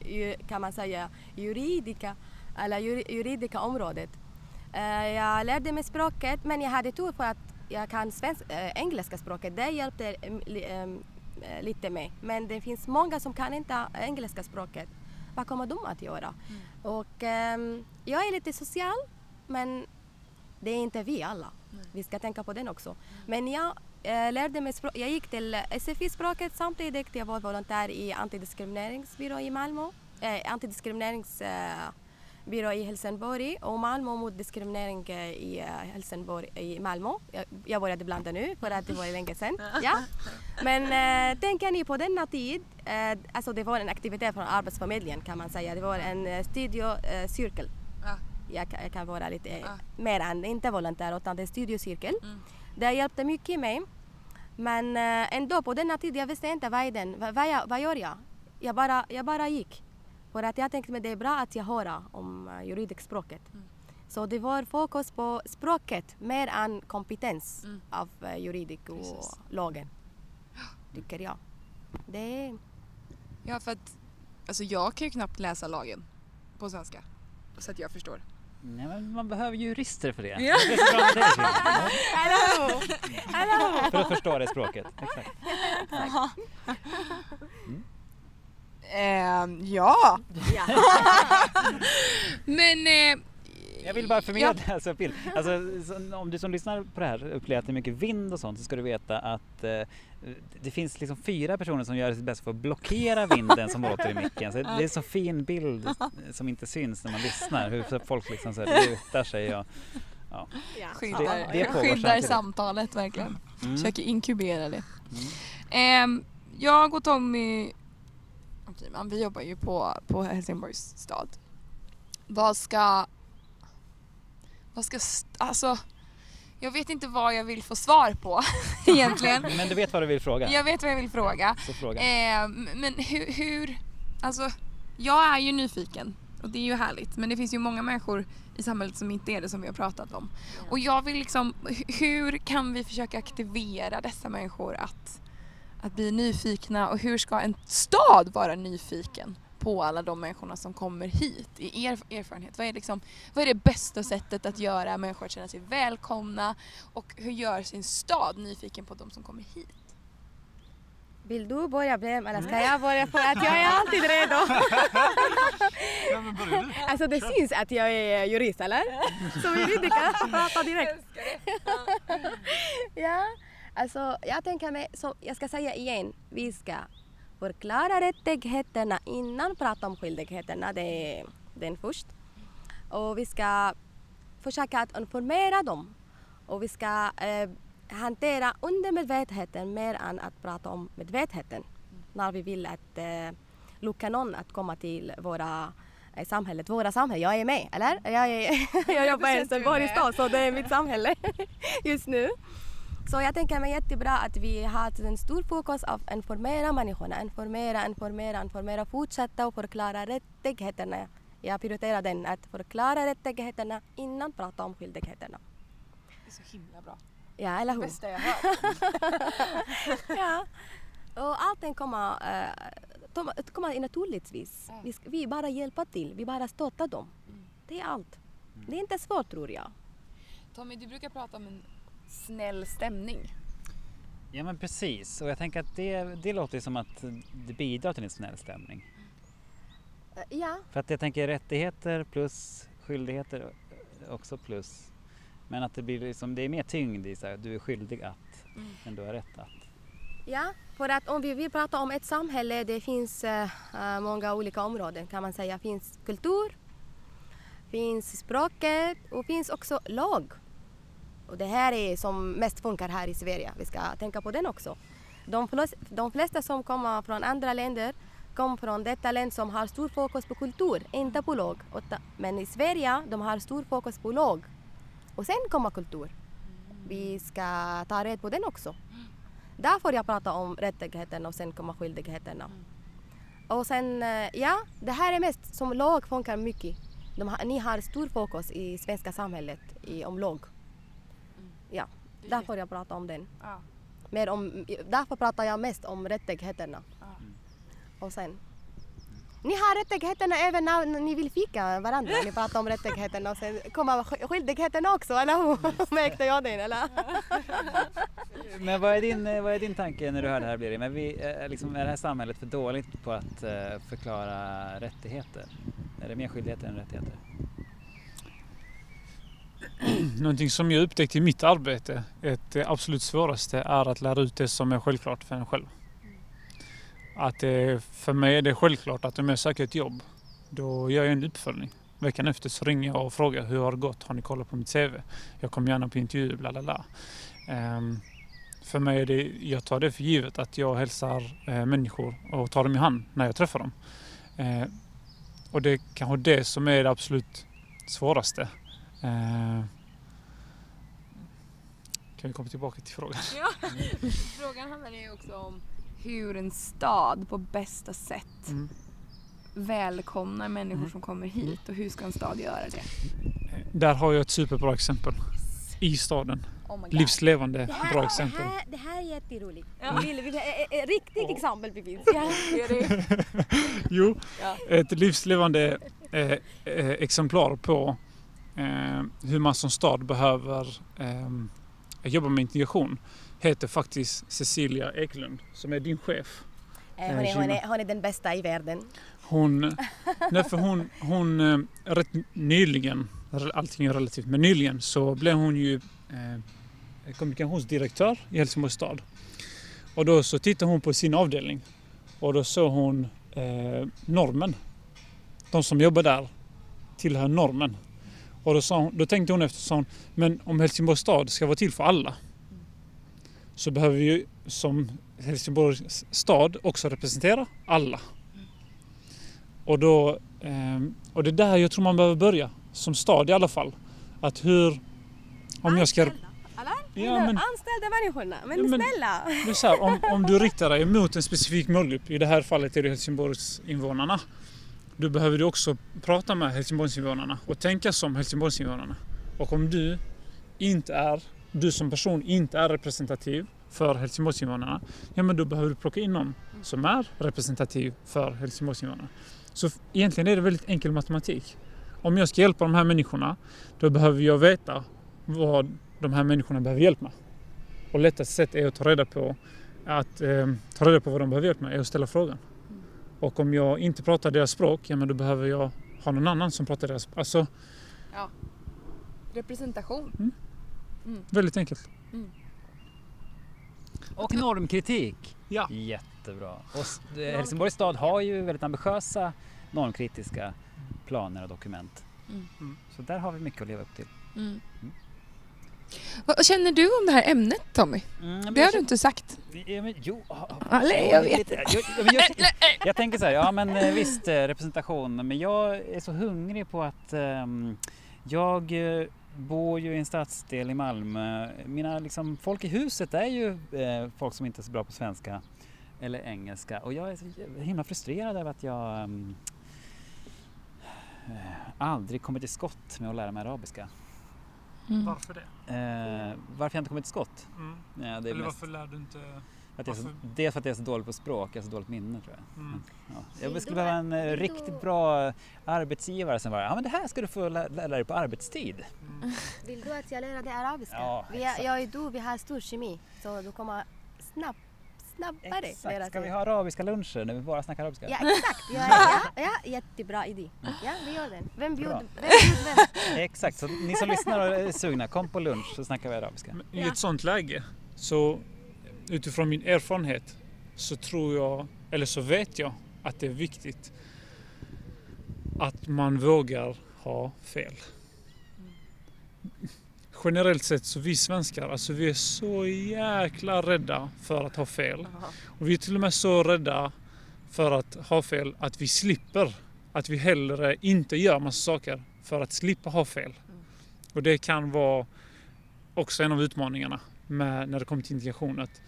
kan man säga, juridika, eller jur, juridika området. Eh, jag lärde mig språket men jag hade tur för att jag kan svensk, eh, engelska språket. Det hjälpte eh, lite med. Men det finns många som kan inte engelska språket. Vad kommer de att göra? Och ehm, jag är lite social men det är inte vi alla. Vi ska tänka på den också. Men jag eh, lärde mig språk. Jag gick till SFI-språket samtidigt. Jag var volontär i antidiskrimineringsbyrå i Malmö. Eh, antidiskrimineringsbyrå i Helsingborg och Malmö mot diskriminering eh, i eh, Helsingborg i Malmö. Jag, jag började blanda nu för att det var länge sedan. Ja. Men eh, tänker ni på denna tid, eh, alltså det var en aktivitet från Arbetsförmedlingen kan man säga. Det var en eh, studiecirkel. Jag kan, jag kan vara lite Ja. mer än, inte volontär utan det är studiecirkel. Mm. Det hjälpte mycket mig. Men eh, ändå på denna tid jag visste inte vad är den, vad, vad, jag, vad gör jag? Jag bara, jag bara gick. För att jag tänkte att det är bra att jag hör om uh, juridikspråket. Mm. Så det var fokus på språket mer än kompetens Mm. av uh, juridik och Precis. lagen. Tycker jag. Det är... Ja, för att alltså jag kan ju knappt läsa lagen på svenska. Så att jag förstår. Nej, men man behöver jurister för det. Ja. Det är så bra med dig, Kina. Hallå! Hallå! För att förstå det språket. Exakt. Ehm, ja! Ja. Men eh, Jag vill bara förmedla alltså, Bill. Alltså, så, om du som lyssnar på det här upplever att det är mycket vind och sånt så ska du veta att eh, det finns liksom fyra personer som gör sitt bästa för att blockera vinden som låter i micken. Så det är en så fin bild som inte syns när man lyssnar. Hur folk liksom så här lutar sig och ja. Ja. skyddar, Det- det skyddar samtalet verkligen. Mm. Försöker inkubera det. Ehm, jag och Tommy vi jobbar ju på, på Helsingborgs stad. Vad ska... Vad ska... Alltså... Jag vet inte vad jag vill få svar på egentligen. Men du vet vad du vill fråga? Jag vet vad jag vill fråga. Så fråga. Ehm, men hur, hur... Alltså, jag är ju nyfiken Och det är ju härligt. Men det finns ju många människor i samhället som inte är det som vi har pratat om. Och jag vill liksom, hu- hur kan vi försöka aktivera dessa människor att, att bli nyfikna och hur ska en stad vara nyfiken på alla de människorna som kommer hit i er erfarenhet? Vad är, liksom, vad är det bästa sättet att göra människor att känna sig välkomna och hur gör sin stad nyfiken på de som kommer hit? Vill du börja Blem eller ska jag börja? För att jag är alltid redo. Alltså det syns att jag är jurist eller? Så vi inte kan prata direkt. Ja, alltså jag tänker mig, så jag ska säga igen, vi ska förklara rättigheterna innan prata om skyldigheterna, det är den först. Och vi ska försöka att informera dem och vi ska eh, hantera undermedvetenheten mer än att prata om medvetenheten. När vi vill att eh, locka någon att komma till våra eh, samhället, våra samhällen. Jag är med, eller? Jag, är, jag jobbar i Helsingborg stad så det är mitt samhälle just nu. Så jag tänker mig jättebra att vi har en stor fokus av att informera människorna, informera, informera, informera, fortsätta och förklara rättigheterna. Jag prioriterar den, att förklara rättigheterna innan prata om skyldigheterna. Det är så himla bra. Ja, eller hur? bästa jag hört. ja. Och allting kommer, uh, kommer naturligtvis. Ja. Vi, vi bara hjälpa till, vi bara stöttar dem. Det är allt. Det är inte svårt tror jag. Tommy, du brukar prata om en snäll stämning. Ja men precis och jag tänker att det, det låter som att det bidrar till en snäll stämning. Eh, ja, För att jag tänker rättigheter plus skyldigheter också plus. Men att det blir liksom, det är mer tyngd i så här, du är skyldig att än du har rätt att. Ja, för att om vi vill prata om ett samhälle, det finns eh, många olika områden kan man säga. Det finns kultur, finns språket och finns också lag. Och det här är som mest funkar här i Sverige. Vi ska tänka på den också. De, flest, de flesta som kommer från andra länder kom från detta land som har stor fokus på kultur, inte på lag. Men i Sverige, de har stor fokus på lag. Och sen kommer kultur. Vi ska ta rätt på den också. Därför jag pratar om rättigheterna och sen kommer skyldigheterna. Och sen, eh, ja, det här är mest som lag funkar mycket. De ni har stor fokus i svenska samhället i, om lag. Ja, Det är därför jag pratar om den. Ja. Mer om, därför pratar jag mest om rättigheterna. Ja. Och sen, ni har rättigheterna även när ni vill fika varandra. Ni pratar om rättigheterna och sen kommer sk- skyldigheterna också, eller hur? Märkte jag den eller? Men vad är din, eh, vad är din tanke när du hör det här Birger? Men vi, eh, liksom, är det här samhället för dåligt på att eh, förklara rättigheter? Är det mer skyldigheter än rättigheter? Någonting som jag upptäckte i mitt arbete, ett det absolut svåraste är att lära ut det som är självklart för en själv. Att det, för mig är det självklart att om jag söker ett jobb, då gör jag en uppföljning. Veckan efter så ringer jag och frågar hur har det gått? Har ni kollat på mitt CV? Jag kommer gärna på intervju, bla bla bla. Um, för mig är det, jag tar det för givet att jag hälsar eh, människor och tar dem i hand när jag träffar dem. Eh, och det är kanske det som är det absolut svåraste. Eh, kan vi komma tillbaka till frågan? Ja. Frågan handlar ju också om hur en stad på bästa sätt Mm. välkomnar människor Mm. som kommer hit och hur ska en stad göra det? Där har jag ett superbra exempel. I staden. Oh. Livslevande Det här, bra det exempel. här, det här är jätteroligt. Ja. Vill, eh, eh, riktigt exempel precis. Ja. Det? Jo, Ja. ett livslevande eh, eh, exemplar på eh, hur man som stad behöver eh, jobba med integration heter faktiskt Cecilia Eklund som är din chef. Eh, Hon är, hon, är, hon är den bästa i världen. Hon, nej för hon, hon eh, rätt nyligen, allting är relativt, men nyligen så blev hon ju eh, kommunikationsdirektör i Helsingborgs stad. Och då så tittade hon på sin avdelning och då såg hon eh, normen. De som jobbar där tillhör normen. Och då, sa då tänkte hon efter sa hon, men om Helsingborgs stad ska vara till för alla så behöver vi ju som Helsingborgs stad också representera alla. Och, då, ehm, och det är där jag tror man behöver börja, som stad i alla fall. Att hur... Om jag ska... Ja, men, Anställda människorna. Men, Ja, men- snälla. är så här, om, om du riktar dig mot en specifik målgrupp, i det här fallet är det Helsingborgs invånarna då behöver du också prata med Helsingborgsinvånarna och tänka som Helsingborgsinvånarna. Och om du inte är, du som person inte är representativ för Helsingborgsinvånarna, ja men då behöver du plocka in någon som är representativ för Helsingborgsinvånarna. Så egentligen är det väldigt enkel matematik. Om jag ska hjälpa de här människorna, då behöver jag veta vad de här människorna behöver hjälp med. Och lättaste sätt är att ta reda på att eh, ta reda på vad de behöver hjälp med är att ställa frågan. Och om jag inte pratar deras språk, ja men då behöver jag ha någon annan som pratar deras språk. Alltså, Representation. väldigt enkelt. Och normkritik. Ja. Jättebra. Och eh, Helsingborgs stad har ju väldigt ambitiösa normkritiska planer och dokument. Mm. Mm. Så där har vi mycket att leva upp till. Mm. Vad känner du om det här ämnet Tommy? Mm, Det har du inte sagt. Ja, men, jo, ah, ah, Eller, ja, jag vet lite- jo, ja, men jag, jag tänker så här, ja men eh, visst eh, representation, men jag är så hungrig på att ehm, jag eh, bor ju i en stadsdel i Malmö. Mina liksom, folk i huset är ju eh, folk som inte är så bra på svenska eller engelska och jag är så himla frustrerad över att jag eh, aldrig kommer till skott med att lära mig arabiska. Mm. Varför det? Eh, varför jag inte kommit till skott? Mm. Ja, det är Eller mest varför lär du inte... att jag är så, dels för att jag är så dålig på språk, jag har så dåligt minne tror jag. Mm. Ja. Jag skulle behöva en eh, riktigt bra arbetsgivare som bara, ja men det här ska du få lä- lära dig på arbetstid. Mm. Vill du att jag lär dig arabiska? Ja, vi är, jag och du, vi har stor kemi. Så du kommer snabb, snabbare Exakt, ska vi ha arabiska luncher när vi bara snackar arabiska? Ja, exakt. Ja, ja, ja, jättebra idé. Ja, vi gör den. Vem bjuder vem? Bjud vem? Exakt, så ni som lyssnar och är sugna, kom på lunch så snackar vi arabiska. Men I Ja. ett sånt läge, så utifrån min erfarenhet, så tror jag, eller så vet jag, att det är viktigt att man vågar ha fel. Generellt sett så vi svenskar, alltså vi är så jäkla rädda för att ha fel. Och vi är till och med så rädda för att ha fel att vi slipper. Att vi hellre inte gör massa saker för att slippa ha fel. Och det kan vara också en av utmaningarna med när det kommer till integration. Att,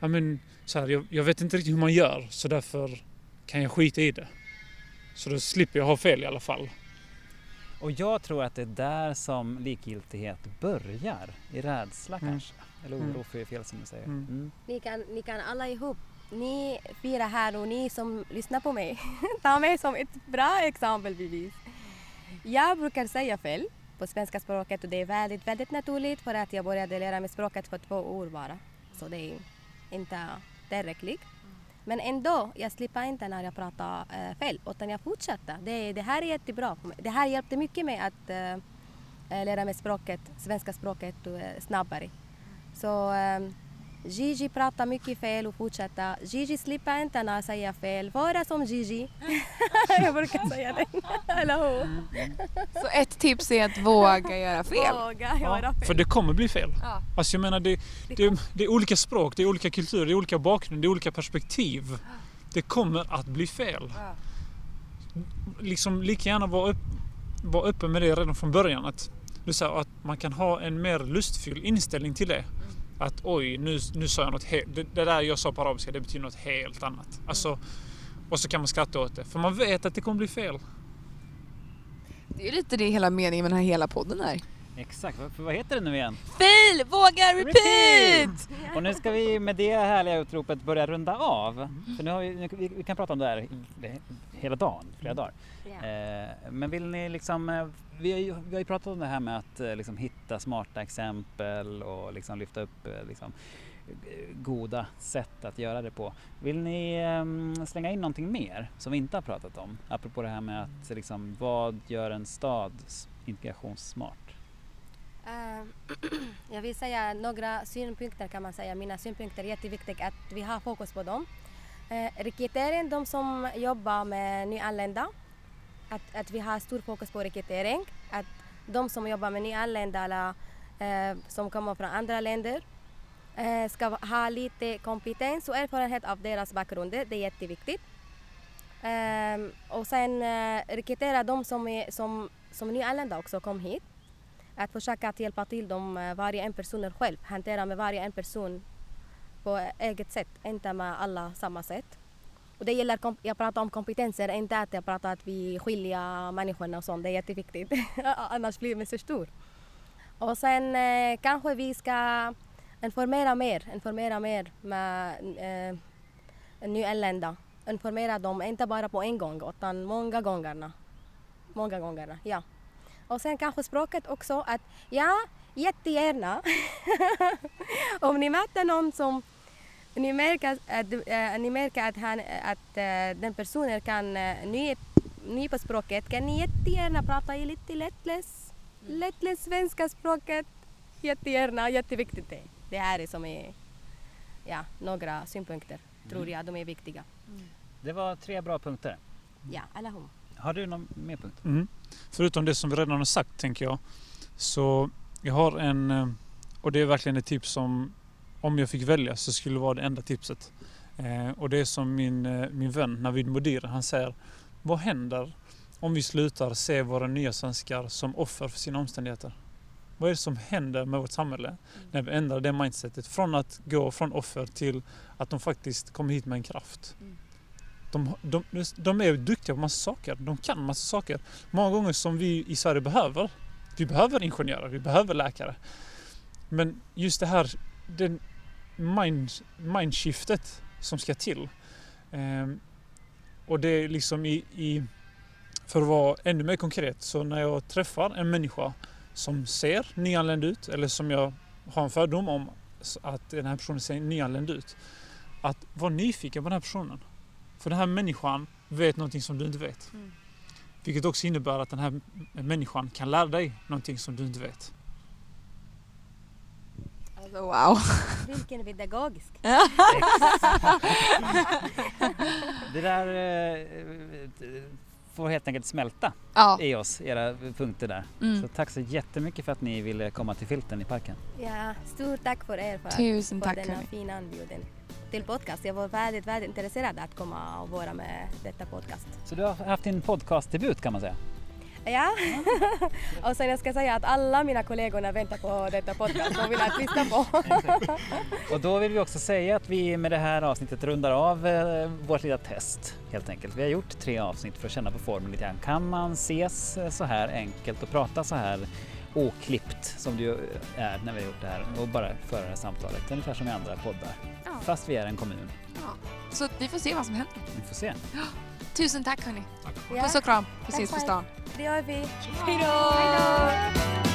ja, men, så här, jag, jag vet inte riktigt hur man gör så därför kan jag skita i det. Så då slipper jag ha fel i alla fall. Och jag tror att det är där som likgiltighet börjar, i rädsla Mm. kanske. Eller oro Mm. för är fel som du säger. Mm. Mm. Ni kan, ni kan alla ihop. Ni fyra här och ni som lyssnar på mig. Ta mig som ett bra exempelbevis. Jag brukar säga fel på svenska språket och det är väldigt, väldigt naturligt för att jag började lära mig språket för två år bara. Så det är inte tillräckligt. Men ändå, jag slipper inte när jag pratar eh, fel utan jag fortsätter. Det, det här är jättebra. Det här hjälpte mycket med att eh, eh, lära mig språket, svenska språket eh, snabbare. Så eh, Gigi pratar mycket fel och fortsätter. Gigi slipper inte när jag säger fel. Vara som Gigi. jag brukar säga det. Eller hur? Så ett tips är att våga göra fel. Våga göra fel. För det kommer bli fel. Ja. Alltså jag menar det, det, det är olika språk, det är olika kulturer, det är olika bakgrund, det är olika perspektiv. Det kommer att bli fel. Ja. Liksom lika gärna vara, upp, vara öppen med det redan från början. Att, du sa att man kan ha en mer lustfylld inställning till det. Att oj, nu, nu sa jag något helt... Det, det där jag sa på arabiska, det betyder något helt annat. Alltså, och så kan man skratta åt det. För man vet att det kommer bli fel. Det är ju lite det hela meningen med den här hela podden är. Exakt, vad- för vad heter det nu igen? Fail, våga, repeat! Och nu ska vi med det härliga utropet börja runda av. För nu har vi, vi, kan prata om det här he- hela dagen, flera dagar. Eh, men vill ni liksom, eh, vi har ju, vi har ju pratat om det här med att eh, liksom hitta smarta exempel och liksom lyfta upp liksom, goda sätt att göra det på. Vill ni eh, slänga in någonting mer som vi inte har pratat om? Apropå det här med att liksom, vad gör en stad integrationssmart? Ehm, jag vill säga några synpunkter kan man säga. Mina synpunkter är jätteviktigt att vi har fokus på dem. Eh, rekrytering, de som jobbar med nyanlända. Att, att vi har stor fokus på rekrytering. Att de som jobbar med nyanlända eller eh, som kommer från andra länder eh, ska ha lite kompetens och erfarenhet av deras bakgrund. Det är jätteviktigt. Eh, och sen eh, rekrytera de som, är, som, som nyanlända också kom hit att försöka att hjälpa till dem, eh, varje en person själv, hantera med varje en person på eget sätt, inte med alla samma sätt. Och det gäller, jag pratar om kompetenser, inte att jag pratar att vi skiljer människorna och sånt. Det är jätteviktigt. Annars blir man så stor. Och sen eh, kanske vi ska informera mer, informera mer med eh, nyanlända. Informera dem, inte bara på en gång utan många gångerna. Många gångerna, ja. Och sen kanske språket också att ja, jättegärna. Om ni möter någon som ni märker att, äh, ni märker att, han, att äh, den personen kan äh, ny, ny på språket kan ni jättegärna prata i lite lättläs, lättläs svenska språket. Jättegärna, jätteviktigt det. Det här är som är ja, några synpunkter, tror jag, de är viktiga. Det var tre bra punkter. Ja, alla hon. Har du någon mer punkt? Mm. Förutom det som vi redan har sagt tänker jag. Så jag har en, eh, och det är verkligen ett tips som om jag fick välja så skulle det vara det enda tipset. Eh, och det är som min, eh, min vän Navid Modir, han säger Vad händer om vi slutar se våra nya svenskar som offer för sina omständigheter? Vad är det som händer med vårt samhälle när vi ändrar det mindsetet från att gå från offer till att de faktiskt kommer hit med en kraft? De, de, de är duktiga på massa saker. De kan massa saker. Många gånger som vi i Sverige behöver. Vi behöver ingenjörer, vi behöver läkare. Men just det här den mind, mindshiftet som ska till. Ehm, och det är liksom i, i, för att vara ännu mer konkret, så när jag träffar en människa som ser nyanländ ut eller som jag har en fördom om att den här personen ser nyanländ ut. Att vara nyfiken på den här personen. För den här människan vet någonting som du inte vet. Mm. Vilket också innebär att den här människan kan lära dig någonting som du inte vet. Alltså, wow. Vilken pedagogisk. Det där eh, får helt enkelt smälta Ja. i oss, era punkter där. Mm. Så tack så jättemycket för att ni ville komma till Filten i parken. Ja, stort tack för er för, Tusen för tack denna hörni. fina anbuden till podcast. Jag var väldigt, väldigt intresserad att komma och vara med detta podcast. Så du har haft din podcastdebut kan man säga. Ja, och sen jag ska säga att alla mina kollegorna väntar på detta podcast och vill att lyssna på. Och då vill vi också säga att vi med det här avsnittet rundar av eh, vårt lilla test helt enkelt. Vi har gjort tre avsnitt för att känna på formen lite grann. Kan man ses så här enkelt och prata så här oklippt som det ju är när vi har gjort det här och bara föra det här samtalet ungefär som i andra poddar. Ja. Fast vi är en kommun. Så vi får se vad som händer. Vi får se. Tusen tack hörni. Ja, Puss och kram. Vi ses på stan. det gör vi. Hej då!